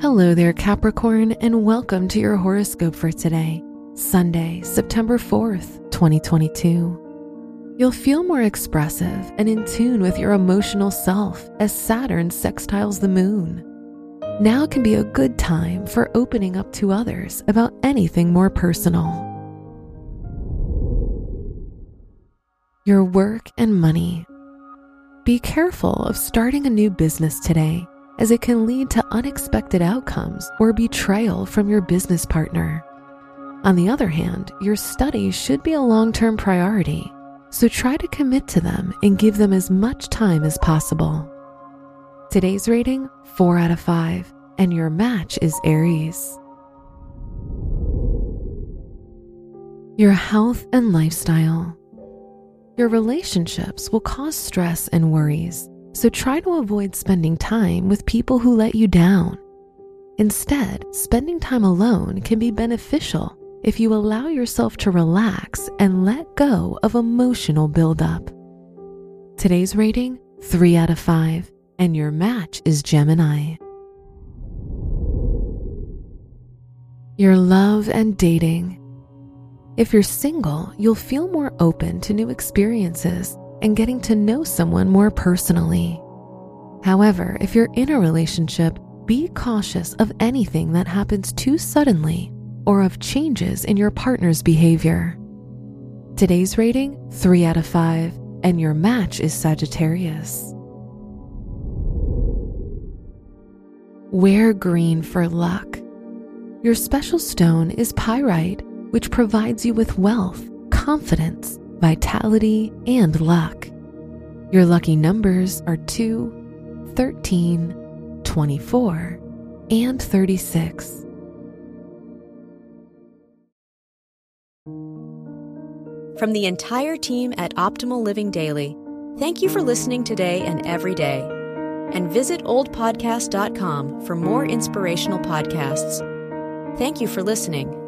Hello there, Capricorn, and welcome to your horoscope for today, Sunday, September 4th, 2022. You'll feel more expressive and in tune with your emotional self as Saturn sextiles the moon. Now can be a good time for opening up to others about anything more personal. Your work and money. Be careful of starting a new business today as it can lead to unexpected outcomes or betrayal from your business partner. On the other hand, your studies should be a long term priority, so try to commit to them and give them as much time as possible. Today's rating 4 out of 5, and your match is Aries. Your health and lifestyle. Your relationships will cause stress and worries so try to avoid spending time with people who let you down. Instead, spending time alone can be beneficial if you allow yourself to relax and let go of emotional buildup. Today's rating 3 out of 5, and your match is Gemini. Your love and dating. If you're single, you'll feel more open to new experiences and getting to know someone more personally. However, if you're in a relationship, be cautious of anything that happens too suddenly or of changes in your partner's behavior. Today's rating 3 out of 5, and your match is Sagittarius. Wear green for luck. Your special stone is pyrite, which provides you with wealth, confidence, vitality, and luck. Your lucky numbers are 2, 13, 24, and 36. From the entire team at Optimal Living Daily, thank you for listening today and every day. And visit oldpodcast.com for more inspirational podcasts. Thank you for listening.